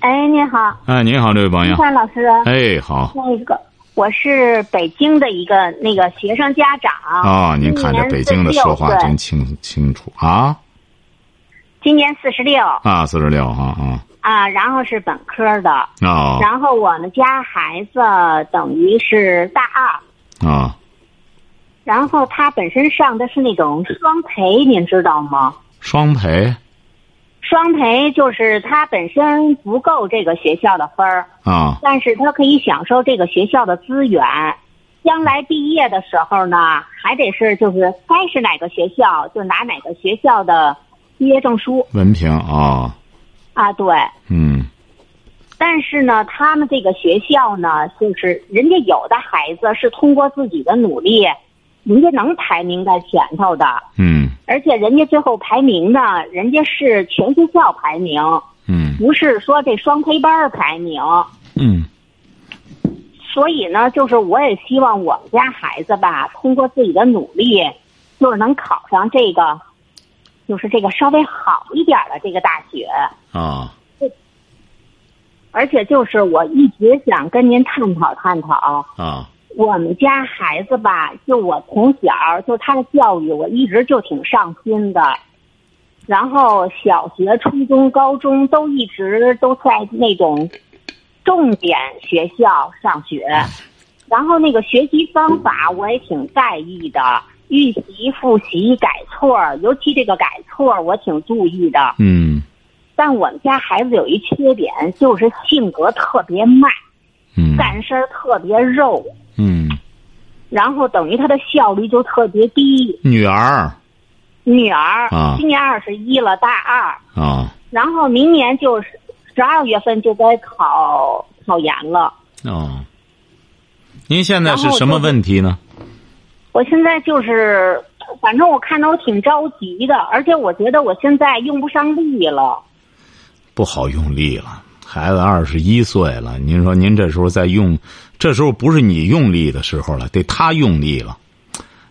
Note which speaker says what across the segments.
Speaker 1: 哎，您好，
Speaker 2: 哎，您好，这位朋友。
Speaker 1: 范老师。
Speaker 2: 哎，好。
Speaker 1: 那个，我是北京的一个那个学生家长。
Speaker 2: 啊，您看这北京的说话真清清楚啊。
Speaker 1: 今年四十六。
Speaker 2: 啊，四十六啊啊。
Speaker 1: 啊，然后是本科的。
Speaker 2: 啊。
Speaker 1: 然后我们家孩子等于是大
Speaker 2: 二。啊。
Speaker 1: 然后他本身上的是那种双培，您知道吗？
Speaker 2: 双培。
Speaker 1: 双培就是他本身不够这个学校的分儿
Speaker 2: 啊，
Speaker 1: 但是他可以享受这个学校的资源。将来毕业的时候呢，还得是就是该是哪个学校就拿哪个学校的毕业证书、
Speaker 2: 文凭啊。
Speaker 1: 啊，对，
Speaker 2: 嗯。
Speaker 1: 但是呢，他们这个学校呢，就是人家有的孩子是通过自己的努力，人家能排名在前头的。
Speaker 2: 嗯。
Speaker 1: 而且人家最后排名呢，人家是全学校排名，
Speaker 2: 嗯，
Speaker 1: 不是说这双培班排名，
Speaker 2: 嗯。
Speaker 1: 所以呢，就是我也希望我们家孩子吧，通过自己的努力，就是能考上这个，就是这个稍微好一点的这个大学
Speaker 2: 啊。
Speaker 1: 而且就是我一直想跟您探讨探讨
Speaker 2: 啊。
Speaker 1: 我们家孩子吧，就我从小就他的教育，我一直就挺上心的。然后小学、初中、高中都一直都在那种重点学校上学，然后那个学习方法我也挺在意的，预习、复习、改错，尤其这个改错我挺注意的。
Speaker 2: 嗯。
Speaker 1: 但我们家孩子有一缺点，就是性格特别慢，
Speaker 2: 嗯，
Speaker 1: 干事儿特别肉。
Speaker 2: 嗯，
Speaker 1: 然后等于他的效率就特别低。
Speaker 2: 女儿，
Speaker 1: 女儿
Speaker 2: 啊，
Speaker 1: 今年二十一了，大二
Speaker 2: 啊。
Speaker 1: 然后明年就是十二月份就该考考研了。
Speaker 2: 哦，您现在是什么问题呢？
Speaker 1: 我现在就是，反正我看着我挺着急的，而且我觉得我现在用不上力了。
Speaker 2: 不好用力了。孩子二十一岁了，您说您这时候在用，这时候不是你用力的时候了，得他用力了。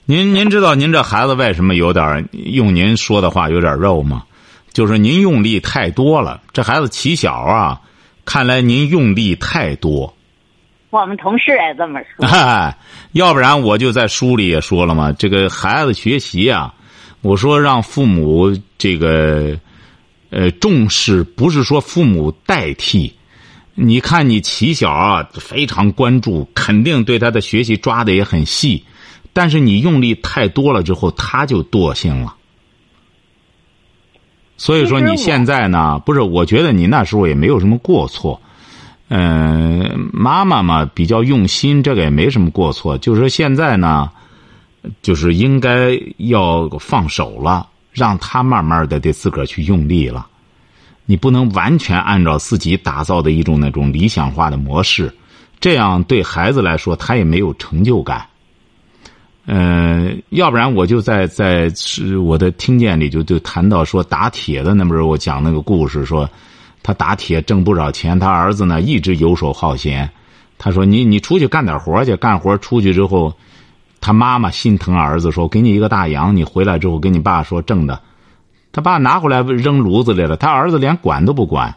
Speaker 2: 您您知道您这孩子为什么有点用您说的话有点肉吗？就是您用力太多了。这孩子起小啊，看来您用力太多。
Speaker 1: 我们同事也这么说。
Speaker 2: 哎，要不然我就在书里也说了嘛，这个孩子学习啊，我说让父母这个。呃，重视不是说父母代替，你看你起小啊，非常关注，肯定对他的学习抓的也很细，但是你用力太多了之后，他就惰性了。所以说你现在呢，不是？我觉得你那时候也没有什么过错，嗯，妈妈嘛比较用心，这个也没什么过错。就是说现在呢，就是应该要放手了。让他慢慢的得自个儿去用力了，你不能完全按照自己打造的一种那种理想化的模式，这样对孩子来说他也没有成就感。嗯，要不然我就在在是我的听见里就就谈到说打铁的那不是我讲那个故事说，他打铁挣不少钱，他儿子呢一直游手好闲，他说你你出去干点活去，干活出去之后。他妈妈心疼儿子，说：“给你一个大洋，你回来之后跟你爸说挣的。”他爸拿回来扔炉子里了，他儿子连管都不管。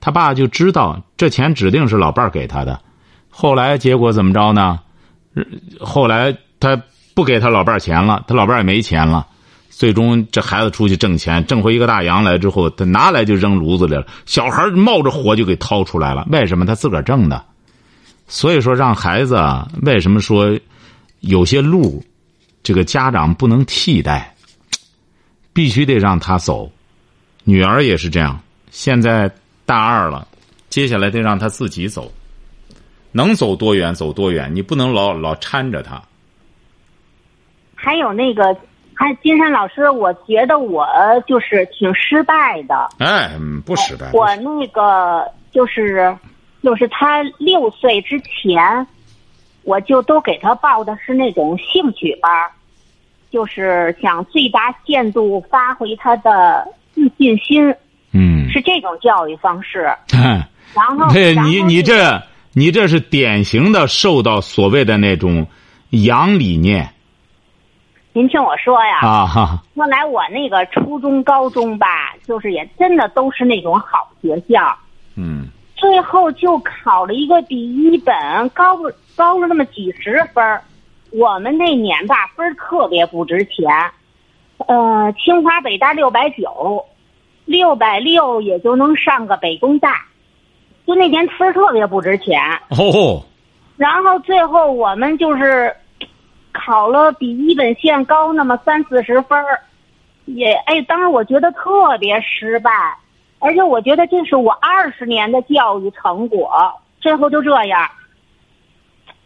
Speaker 2: 他爸就知道这钱指定是老伴儿给他的。后来结果怎么着呢？后来他不给他老伴儿钱了，他老伴儿也没钱了。最终这孩子出去挣钱，挣回一个大洋来之后，他拿来就扔炉子里了。小孩冒着火就给掏出来了。为什么他自个儿挣的？所以说，让孩子为什么说？有些路，这个家长不能替代，必须得让他走。女儿也是这样，现在大二了，接下来得让他自己走，能走多远走多远，你不能老老搀着他。
Speaker 1: 还有那个，还金山老师，我觉得我就是挺失败的。
Speaker 2: 哎，不失败。
Speaker 1: 我那个就是，就是他六岁之前。我就都给他报的是那种兴趣班儿，就是想最大限度发挥他的自信心，
Speaker 2: 嗯，
Speaker 1: 是这种教育方式。然后，
Speaker 2: 对你你这你这是典型的受到所谓的那种洋理念。
Speaker 1: 您听我说呀，
Speaker 2: 啊哈，
Speaker 1: 后来我那个初中、高中吧，就是也真的都是那种好学校，
Speaker 2: 嗯。
Speaker 1: 最后就考了一个比一本，高不高了那么几十分儿我们那年吧，分儿特别不值钱，呃，清华北大六百九，六百六也就能上个北工大，就那年分儿特别不值钱。
Speaker 2: 哦，
Speaker 1: 然后最后我们就是考了比一本线高那么三四十分儿，也哎，当时我觉得特别失败，而且我觉得这是我二十年的教育成果，最后就这样。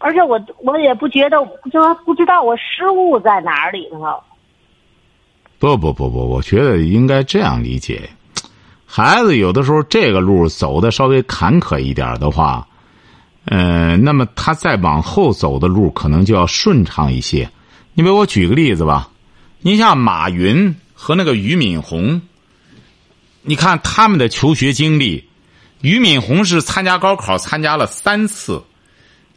Speaker 1: 而且我我也不觉得，就不知道我失误在哪里头。
Speaker 2: 不不不不，我觉得应该这样理解，孩子有的时候这个路走的稍微坎坷一点的话，呃，那么他再往后走的路可能就要顺畅一些。你比如我举个例子吧，你像马云和那个俞敏洪，你看他们的求学经历，俞敏洪是参加高考参加了三次，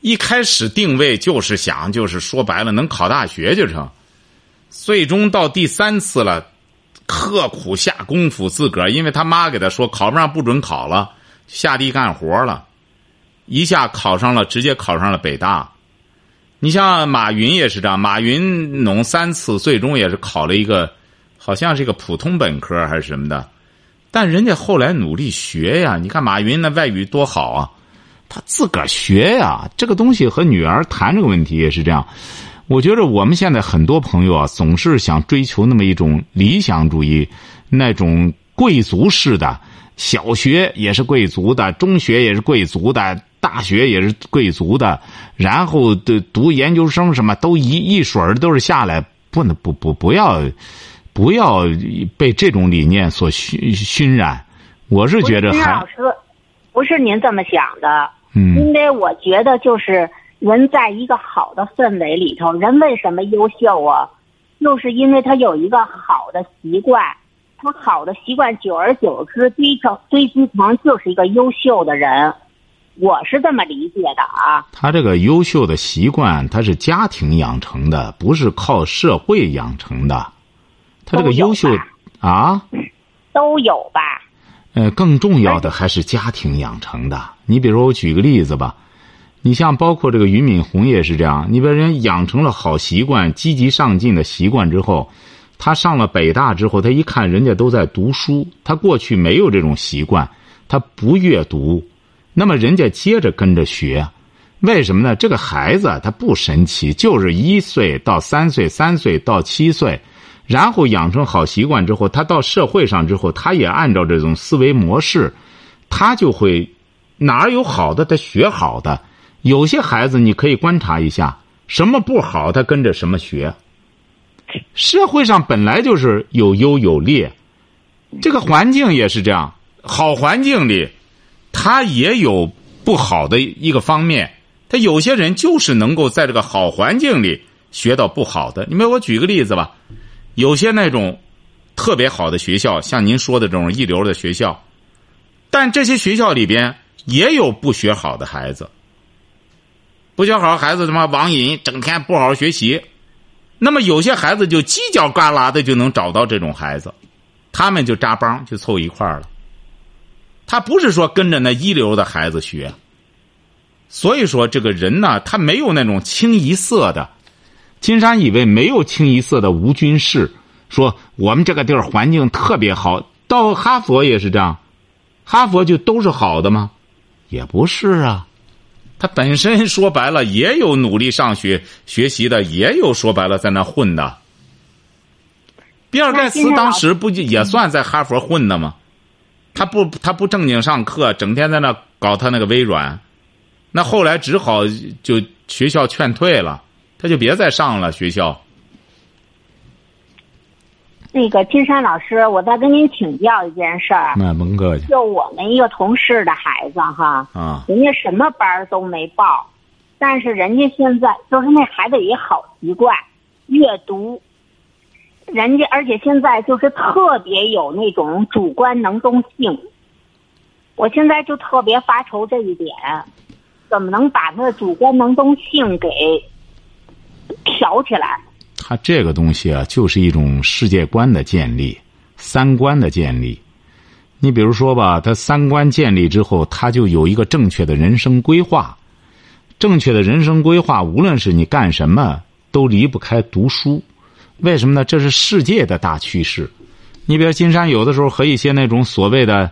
Speaker 2: 一开始定位就是想就是说白了能考大学就成。最终到第三次了，刻苦下功夫，自个儿因为他妈给他说考不上不准考了，下地干活了，一下考上了，直接考上了北大。你像马云也是这样，马云弄三次，最终也是考了一个，好像是一个普通本科还是什么的，但人家后来努力学呀。你看马云那外语多好啊，他自个儿学呀。这个东西和女儿谈这个问题也是这样。我觉得我们现在很多朋友啊，总是想追求那么一种理想主义，那种贵族式的，小学也是贵族的，中学也是贵族的，大学也是贵族的，然后的读研究生什么都一一水儿都是下来，不能不不不要，不要被这种理念所熏熏染。我是觉得
Speaker 1: 老师，不是您这么想的，
Speaker 2: 嗯
Speaker 1: 因为我觉得就是人在一个好的氛围里头，人为什么优秀啊？就是因为他有一个好的习惯，他好的习惯久而久之堆成堆积成就是一个优秀的人，我是这么理解的啊。
Speaker 2: 他这个优秀的习惯，他是家庭养成的，不是靠社会养成的。他这个优秀
Speaker 1: 都有吧
Speaker 2: 啊，
Speaker 1: 都有吧？
Speaker 2: 呃，更重要的还是家庭养成的。你比如说，我举个例子吧，你像包括这个俞敏洪也是这样。你比如人养成了好习惯、积极上进的习惯之后，他上了北大之后，他一看人家都在读书，他过去没有这种习惯，他不阅读，那么人家接着跟着学。为什么呢？这个孩子他不神奇，就是一岁到三岁，三岁到七岁，然后养成好习惯之后，他到社会上之后，他也按照这种思维模式，他就会哪儿有好的，他学好的。有些孩子你可以观察一下，什么不好，他跟着什么学。社会上本来就是有优有劣，这个环境也是这样。好环境里，他也有不好的一个方面。他有些人就是能够在这个好环境里学到不好的。你比如我举个例子吧，有些那种特别好的学校，像您说的这种一流的学校，但这些学校里边也有不学好的孩子。不学好孩子他妈网瘾，整天不好好学习。那么有些孩子就犄角旮旯的就能找到这种孩子，他们就扎帮就凑一块了。他不是说跟着那一流的孩子学。所以说，这个人呢，他没有那种清一色的。金山以为没有清一色的无菌室，说我们这个地儿环境特别好。到哈佛也是这样，哈佛就都是好的吗？也不是啊。他本身说白了也有努力上学学习的，也有说白了在那混的。比尔盖茨当时不就也算在哈佛混的吗？他不他不正经上课，整天在那搞他那个微软。那后来只好就学校劝退了，他就别再上了学校。
Speaker 1: 那个金山老师，我再跟您请教一件事儿。
Speaker 2: 那甭客气
Speaker 1: 就我们一个同事的孩子哈，
Speaker 2: 啊，
Speaker 1: 人家什么班儿都没报，但是人家现在就是那孩子有一好习惯，阅读。人家而且现在就是特别有那种主观能动性。我现在就特别发愁这一点，怎么能把他的主观能动性给挑起来？
Speaker 2: 他这个东西啊，就是一种世界观的建立，三观的建立。你比如说吧，他三观建立之后，他就有一个正确的人生规划。正确的人生规划，无论是你干什么，都离不开读书。为什么呢？这是世界的大趋势。你比如金山，有的时候和一些那种所谓的。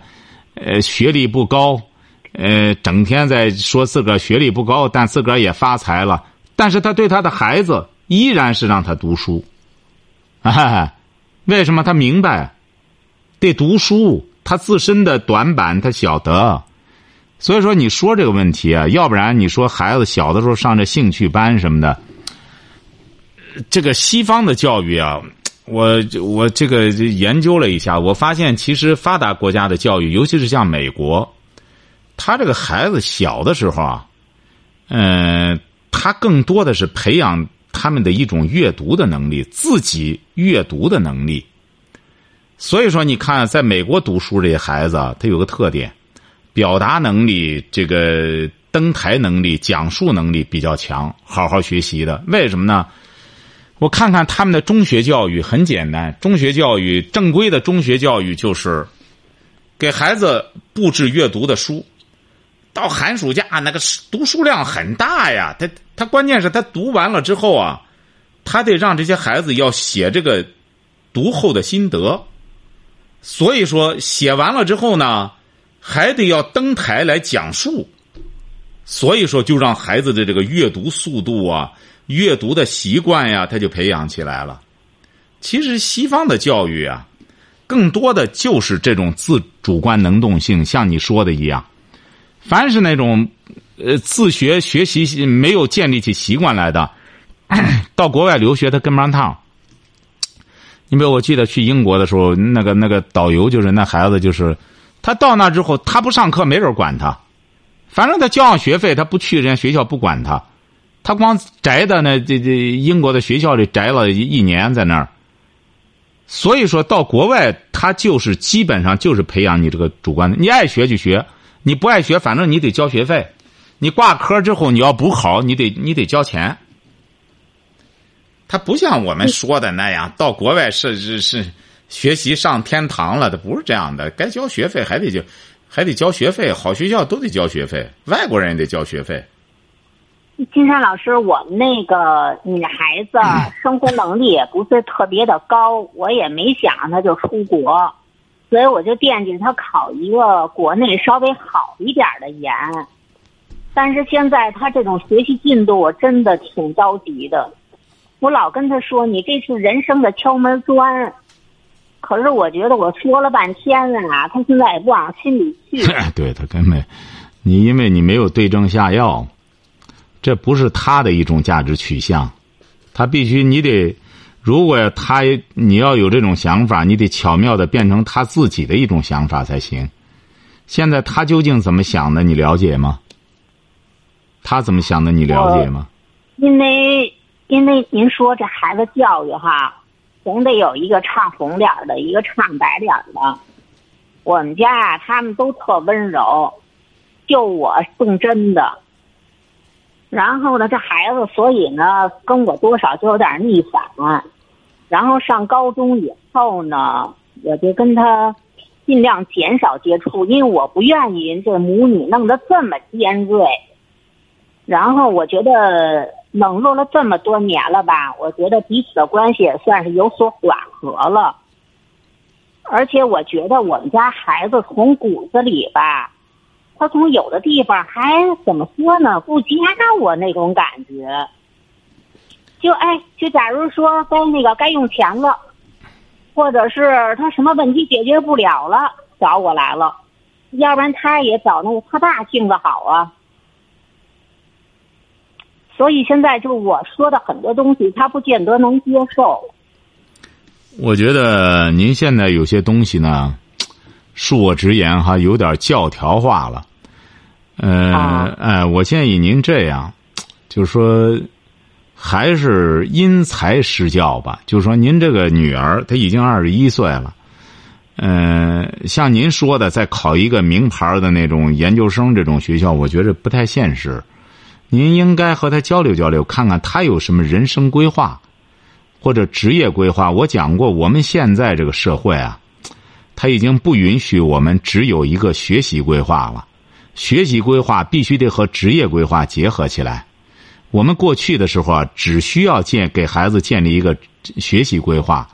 Speaker 2: 呃，学历不高，呃，整天在说自个儿学历不高，但自个儿也发财了。但是他对他的孩子依然是让他读书，啊，为什么？他明白，得读书，他自身的短板他晓得。所以说，你说这个问题啊，要不然你说孩子小的时候上这兴趣班什么的，这个西方的教育啊。我我这个研究了一下，我发现其实发达国家的教育，尤其是像美国，他这个孩子小的时候啊，嗯，他更多的是培养他们的一种阅读的能力，自己阅读的能力。所以说，你看，在美国读书这些孩子，他有个特点，表达能力、这个登台能力、讲述能力比较强，好好学习的。为什么呢？我看看他们的中学教育很简单，中学教育正规的中学教育就是给孩子布置阅读的书，到寒暑假那个读书量很大呀。他他关键是他读完了之后啊，他得让这些孩子要写这个读后的心得，所以说写完了之后呢，还得要登台来讲述，所以说就让孩子的这个阅读速度啊。阅读的习惯呀，他就培养起来了。其实西方的教育啊，更多的就是这种自主观能动性，像你说的一样。凡是那种呃自学学习没有建立起习惯来的，到国外留学他跟不上趟。你比如我记得去英国的时候，那个那个导游就是那孩子，就是他到那之后，他不上课没人管他，反正他交上学费，他不去人家学校不管他。他光宅在那这这英国的学校里宅了一年，在那儿。所以说到国外，他就是基本上就是培养你这个主观的。你爱学就学，你不爱学，反正你得交学费。你挂科之后，你要补考，你得你得交钱。他不像我们说的那样，到国外是是是学习上天堂了，他不是这样的。该交学费还得交，还得交学费。好学校都得交学费，外国人也得交学费。
Speaker 1: 金山老师，我们那个女孩子 生活能力也不是特别的高，我也没想她就出国，所以我就惦记着她考一个国内稍微好一点的研。但是现在他这种学习进度，我真的挺着急的。我老跟他说：“你这是人生的敲门砖。”可是我觉得我说了半天了啊，她现在也不往心里去。
Speaker 2: 对他根本，你因为你没有对症下药。这不是他的一种价值取向，他必须你得，如果他你要有这种想法，你得巧妙的变成他自己的一种想法才行。现在他究竟怎么想的？你了解吗？他怎么想的？你了解吗？
Speaker 1: 因为因为您说这孩子教育哈，总得有一个唱红脸的，一个唱白脸的。我们家啊，他们都特温柔，就我动真的。然后呢，这孩子所以呢，跟我多少就有点逆反。然后上高中以后呢，我就跟他尽量减少接触，因为我不愿意这母女弄得这么尖锐。然后我觉得冷落了这么多年了吧，我觉得彼此的关系也算是有所缓和了。而且我觉得我们家孩子从骨子里吧。他从有的地方还怎么说呢？不加我那种感觉，就哎，就假如说该那个该用钱了，或者是他什么问题解决不了了，找我来了，要不然他也找那个他爸性子好啊。所以现在就我说的很多东西，他不见得能接受。
Speaker 2: 我觉得您现在有些东西呢，恕我直言哈，有点教条化了。呃，哎，我建议您这样，就是说，还是因材施教吧。就是说，您这个女儿她已经二十一岁了，嗯，像您说的，再考一个名牌的那种研究生这种学校，我觉着不太现实。您应该和她交流交流，看看她有什么人生规划，或者职业规划。我讲过，我们现在这个社会啊，他已经不允许我们只有一个学习规划了。学习规划必须得和职业规划结合起来。我们过去的时候啊，只需要建给孩子建立一个学习规划，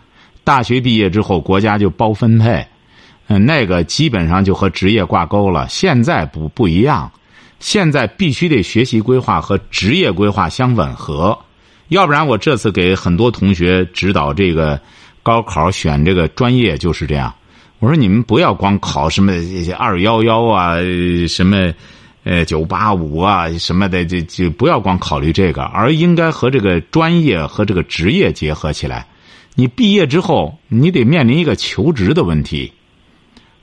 Speaker 2: 大学毕业之后国家就包分配，嗯，那个基本上就和职业挂钩了。现在不不一样，现在必须得学习规划和职业规划相吻合，要不然我这次给很多同学指导这个高考选这个专业就是这样。我说你们不要光考什么二幺幺啊，什么。呃，九八五啊，什么的，就就不要光考虑这个，而应该和这个专业和这个职业结合起来。你毕业之后，你得面临一个求职的问题。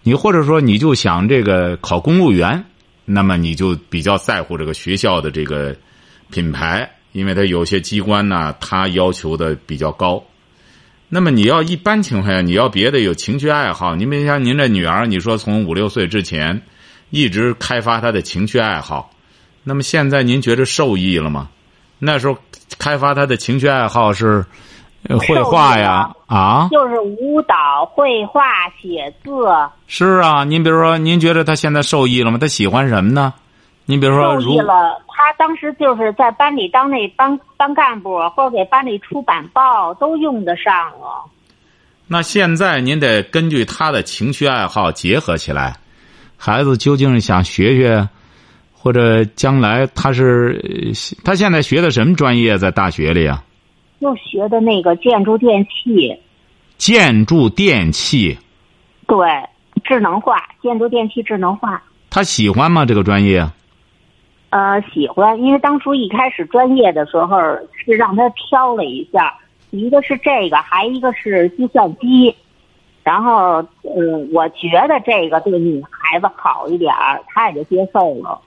Speaker 2: 你或者说，你就想这个考公务员，那么你就比较在乎这个学校的这个品牌，因为它有些机关呢，它要求的比较高。那么你要一般情况下，你要别的有情趣爱好，您比像您这女儿，你说从五六岁之前。一直开发她的情趣爱好，那么现在您觉得受益了吗？那时候开发她的情趣爱好是绘画呀，啊，
Speaker 1: 就是舞蹈、绘画、写字。
Speaker 2: 是啊，您比如说，您觉得她现在受益了吗？她喜欢什么呢？您比如说，
Speaker 1: 受益了。他当时就是在班里当那班班干部，或者给班里出版报，都用得上了。
Speaker 2: 那现在您得根据他的情趣爱好结合起来。孩子究竟是想学学，或者将来他是他现在学的什么专业？在大学里啊？
Speaker 1: 就学的那个建筑电器。
Speaker 2: 建筑电器。
Speaker 1: 对，智能化，建筑电器智能化。
Speaker 2: 他喜欢吗？这个专业？
Speaker 1: 呃，喜欢，因为当初一开始专业的时候是让他挑了一下，一个是这个，还一个是计算机。然后，嗯，我觉得这个对女孩子好一点儿，她也就接受了。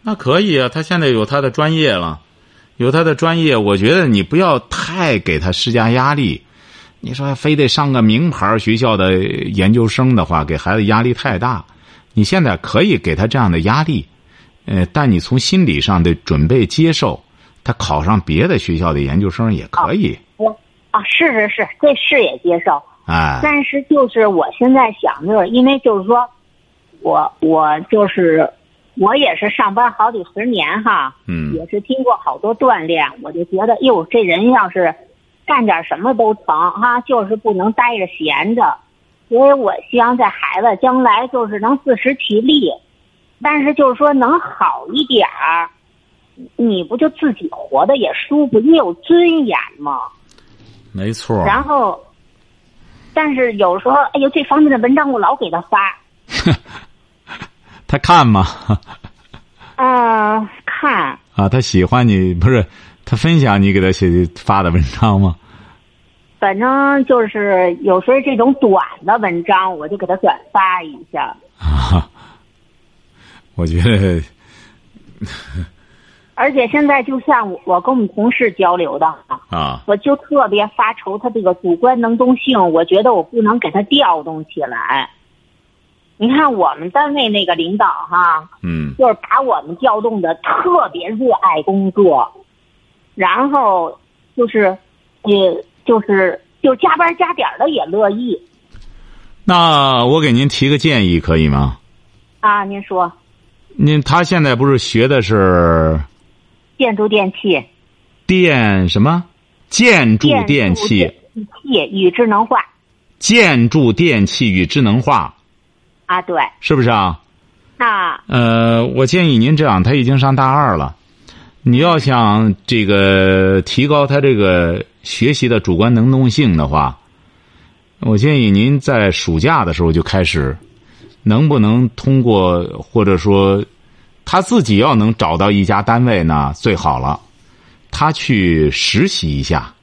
Speaker 2: 那可以啊，他现在有他的专业了，有他的专业，我觉得你不要太给他施加压力。你说非得上个名牌学校的研究生的话，给孩子压力太大。你现在可以给他这样的压力，呃，但你从心理上的准备接受，他考上别的学校的研究生也可以。
Speaker 1: 啊，是是是，这是也接受。
Speaker 2: 哎，
Speaker 1: 但是就是我现在想就是，因为就是说，我我就是我也是上班好几十年哈，
Speaker 2: 嗯，
Speaker 1: 也是经过好多锻炼，我就觉得哟，这人要是干点什么都成哈，就是不能待着闲着，所以我希望这孩子将来就是能自食其力，但是就是说能好一点儿，你不就自己活的也舒服，你有尊严吗？
Speaker 2: 没错。
Speaker 1: 然后。但是有时候，哎呦，这方面的文章我老给他发。
Speaker 2: 他看吗？
Speaker 1: 嗯，看。
Speaker 2: 啊，他喜欢你不是？他分享你给他写发的文章吗？
Speaker 1: 反正就是有时候这种短的文章，我就给他转发一下。
Speaker 2: 啊，我觉得。
Speaker 1: 而且现在就像我跟我们同事交流的
Speaker 2: 啊，
Speaker 1: 我就特别发愁他这个主观能动性，我觉得我不能给他调动起来。你看我们单位那个领导哈，
Speaker 2: 嗯，
Speaker 1: 就是把我们调动的特别热爱工作，然后就是也就是就加班加点的也乐意。
Speaker 2: 那我给您提个建议可以吗？
Speaker 1: 啊，您说。
Speaker 2: 您他现在不是学的是？
Speaker 1: 建筑电器，
Speaker 2: 电什么？建筑电气，
Speaker 1: 气与智能化。
Speaker 2: 建筑电器与智能化。
Speaker 1: 啊，对。
Speaker 2: 是不是啊？
Speaker 1: 啊。
Speaker 2: 呃，我建议您这样，他已经上大二了，你要想这个提高他这个学习的主观能动性的话，我建议您在暑假的时候就开始，能不能通过或者说。他自己要能找到一家单位呢，最好了。他去实习一下，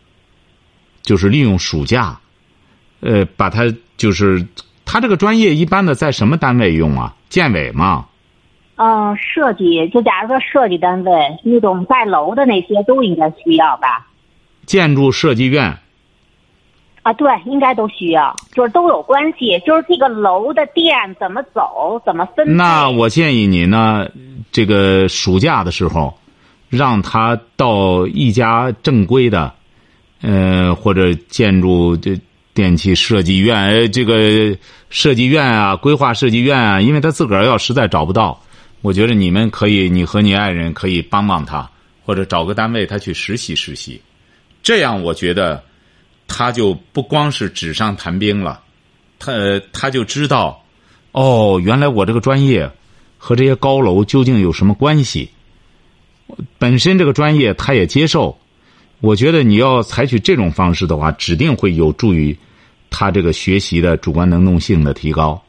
Speaker 2: 就是利用暑假，呃，把他就是他这个专业一般的在什么单位用啊？建委嘛。
Speaker 1: 嗯，设计就假如说设计单位那种盖楼的那些都应该需要吧？
Speaker 2: 建筑设计院
Speaker 1: 啊，对，应该都需要，就是都有关系。就是这个楼的电怎么走，怎么分？
Speaker 2: 那我建议你呢，这个暑假的时候，让他到一家正规的，呃，或者建筑这电气设计院，呃，这个设计院啊，规划设计院啊，因为他自个儿要实在找不到，我觉得你们可以，你和你爱人可以帮帮他，或者找个单位他去实习实习，这样我觉得。他就不光是纸上谈兵了，他他就知道，哦，原来我这个专业和这些高楼究竟有什么关系？本身这个专业他也接受，我觉得你要采取这种方式的话，指定会有助于他这个学习的主观能动性的提高。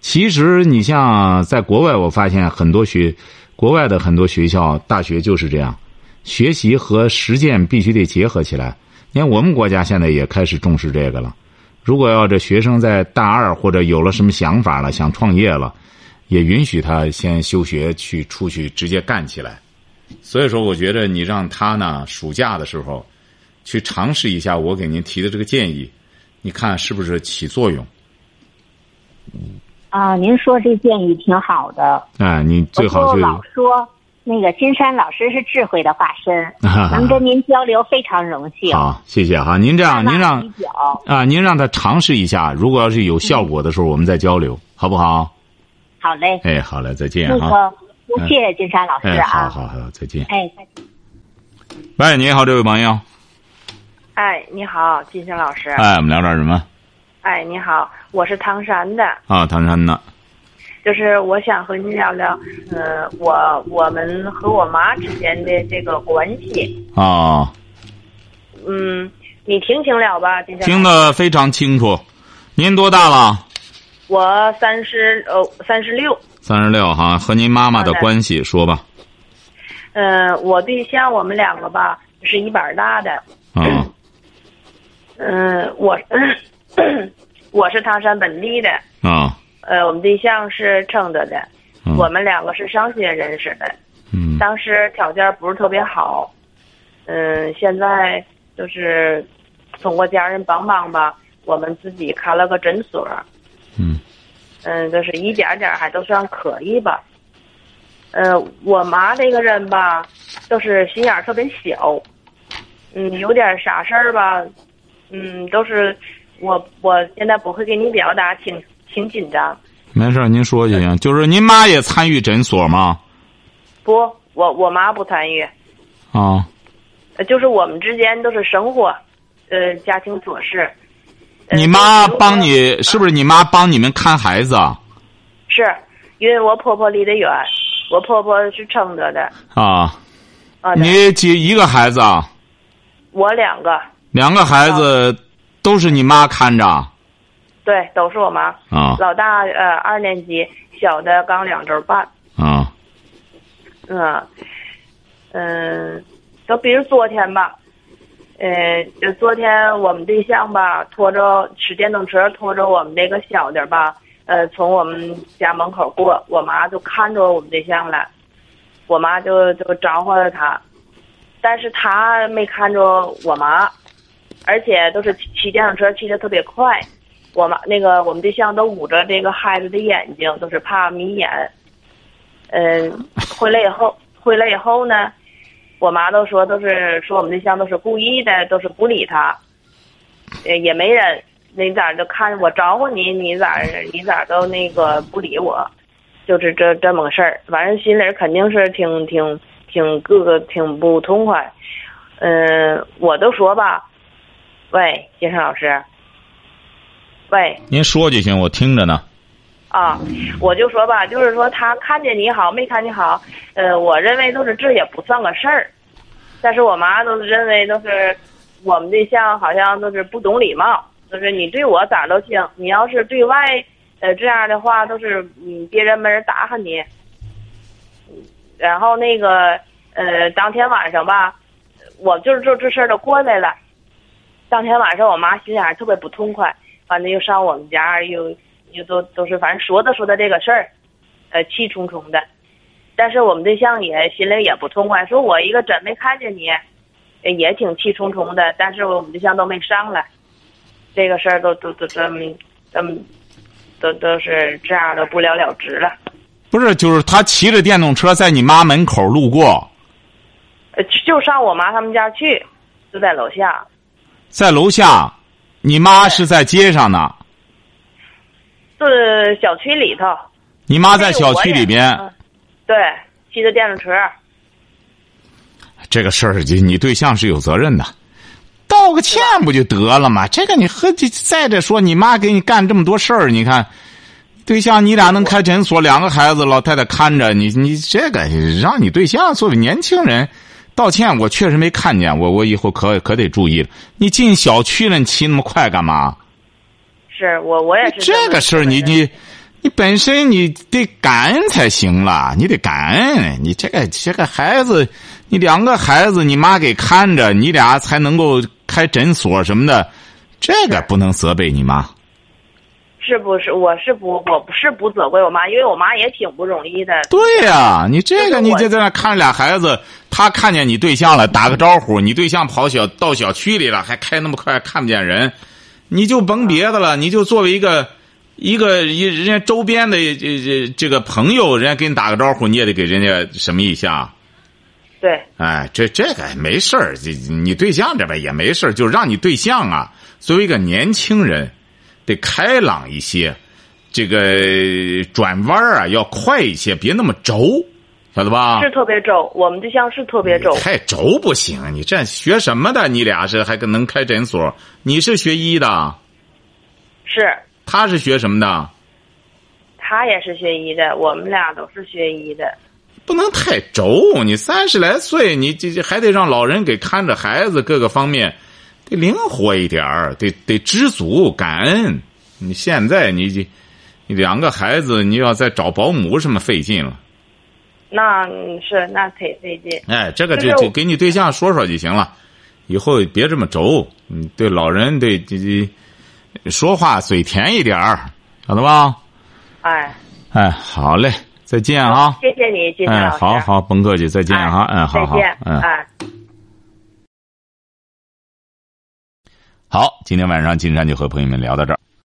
Speaker 2: 其实你像在国外，我发现很多学国外的很多学校大学就是这样，学习和实践必须得结合起来。你看，我们国家现在也开始重视这个了。如果要这学生在大二或者有了什么想法了，想创业了，也允许他先休学去出去直接干起来。所以说，我觉得你让他呢，暑假的时候去尝试一下我给您提的这个建议，你看是不是起作用？
Speaker 1: 啊，您说这建议挺好的。
Speaker 2: 哎，你最好就
Speaker 1: 老说。那个金山老师是智慧的化身，能跟您交流非常荣幸。
Speaker 2: 好，谢谢哈。您这样，您让啊，您让他尝试一下，如果要是有效果的时候，我们再交流，好不好？
Speaker 1: 好嘞。
Speaker 2: 哎，好嘞，再见
Speaker 1: 哈。那个，谢谢金山老师啊。
Speaker 2: 好好好，再见。
Speaker 1: 哎，再见。
Speaker 2: 喂，你好，这位朋友。
Speaker 3: 哎，你好，金山老师。
Speaker 2: 哎，我们聊点什么？
Speaker 3: 哎，你好，我是唐山的。
Speaker 2: 啊，唐山的。
Speaker 3: 就是我想和您聊聊，呃，我我们和我妈之间的这个关系。
Speaker 2: 啊。
Speaker 3: 嗯，你听清了吧？
Speaker 2: 听得非常清楚。您多大了？
Speaker 3: 我三十呃三十六。
Speaker 2: 三十六哈，和您妈妈的关系说吧。
Speaker 3: 嗯，我对象我们两个吧是一般大的。
Speaker 2: 嗯。
Speaker 3: 嗯，我 我是唐山本地的。
Speaker 2: 啊。
Speaker 3: 呃，我们对象是承德的，我们两个是上学认识的，
Speaker 2: 嗯，
Speaker 3: 当时条件不是特别好，嗯，现在就是通过家人帮忙吧，我们自己开了个诊所，
Speaker 2: 嗯，
Speaker 3: 嗯，就是一点点还都算可以吧，呃，我妈这个人吧，就是心眼特别小，嗯，有点啥事儿吧，嗯，都是我我现在不会给你表达清。挺紧张，
Speaker 2: 没事您说就行。就是您妈也参与诊所吗？
Speaker 3: 不，我我妈不参与。
Speaker 2: 啊，
Speaker 3: 就是我们之间都是生活，呃，家庭琐事。
Speaker 2: 你妈帮你是不是？你妈帮你们看孩子？
Speaker 3: 是，因为我婆婆离得远，我婆婆是承德的。
Speaker 2: 啊。
Speaker 3: 啊。
Speaker 2: 你几一个孩子啊？
Speaker 3: 我两个。
Speaker 2: 两个孩子都是你妈看着。
Speaker 3: 对，都是我妈。
Speaker 2: 啊。
Speaker 3: 老大呃二年级，小的刚两周半。
Speaker 2: 啊。
Speaker 3: 嗯，嗯，就比如昨天吧，呃，就昨天我们对象吧，拖着骑电动车，拖着我们那个小的吧，呃，从我们家门口过，我妈就看着我们对象了，我妈就就招呼了他，但是他没看着我妈，而且都是骑骑电动车骑的特别快。我妈那个我们对象都捂着这个孩子的眼睛，都是怕迷眼。嗯，回来以后，回来以后呢，我妈都说都是说我们对象都是故意的，都是不理他。呃，也没人，你咋就看我招呼你，你咋你咋都那个不理我，就是这这么个事儿。反正心里肯定是挺挺挺各个挺不痛快。嗯，我都说吧，喂，金生老师。喂，
Speaker 2: 您说就行，我听着呢。
Speaker 3: 啊，我就说吧，就是说他看见你好，没看见好，呃，我认为都是这也不算个事儿。但是我妈都是认为都是我们对象好像都是不懂礼貌，就是你对我咋都行，你要是对外呃这样的话，都是嗯别人没人搭理你。然后那个呃当天晚上吧，我就是这这事儿都过来了。当天晚上我妈心眼特别不痛快。反正又上我们家，又又都都是，反正说的说的这个事儿，呃气冲冲的。但是我们对象也心里也不痛快，说我一个真没看见你，呃也挺气冲冲的。但是我们对象都没上来，这个事儿都都都这么这么都都是这样的不了了之了。
Speaker 2: 不是，就是他骑着电动车在你妈门口路过，
Speaker 3: 呃，就上我妈他们家去，就在楼下。
Speaker 2: 在楼下，你妈是在街上呢，
Speaker 3: 是小区里头。
Speaker 2: 你妈在小区里边。
Speaker 3: 嗯，对，骑着电动车。
Speaker 2: 这个事儿，你你对象是有责任的，道个歉不就得了吗？这个你和再者说，你妈给你干这么多事儿，你看，对象你俩能开诊所，两个孩子老太太看着你，你这个让你对象作为年轻人道歉，我确实没看见，我我以后可可得注意了。你进小区了，你骑那么快干嘛？
Speaker 3: 是我我也是
Speaker 2: 这个事儿，你你你本身你得感恩才行了，你得感恩。你这个这个孩子，你两个孩子，你妈给看着，你俩才能够开诊所什么的，这个不能责备你妈。
Speaker 3: 是不是？我是不，我不是不责怪我妈，因为我妈也挺不容易的。
Speaker 2: 对呀、你这个你就在那看着俩孩子，他看见你对象了，打个招呼，你对象跑小到小区里了，还开那么快，看不见人，你就甭别的了，你就作为一个一个一人家周边的这这这个朋友，人家给你打个招呼，你也得给人家什么一下。
Speaker 3: 对，
Speaker 2: 哎，这这个没事儿，这你对象这边也没事儿，就让你对象啊，作为一个年轻人，得开朗一些，这个转弯儿啊要快一些，别那么轴，晓得吧？
Speaker 3: 是特别轴，我们对象是特别轴。
Speaker 2: 太轴不行，你这学什么的？你俩是还跟能开诊所？你是学医的，
Speaker 3: 是
Speaker 2: 他是学什么的？
Speaker 3: 他也是学医的，我们俩都是学医的。
Speaker 2: 不能太轴，你三十来岁，你这这还得让老人给看着孩子，各个方面得灵活一点儿，得得知足感恩。你现在你这你两个孩子，你要再找保姆什么费劲了。
Speaker 3: 那嗯是那忒费劲。
Speaker 2: 哎，这个
Speaker 3: 就
Speaker 2: 就给你对象说说就行了，以后别这么轴。你对老人得这这说话嘴甜一点儿，晓得吧？
Speaker 3: 哎，
Speaker 2: 哎，好嘞，再见啊！
Speaker 3: 谢谢你，金山
Speaker 2: 哎，
Speaker 3: 老师。
Speaker 2: 好好，甭客气，再见啊！嗯，好好
Speaker 3: 再见，，
Speaker 2: 嗯。好，今天晚上金山就和朋友们聊到这儿。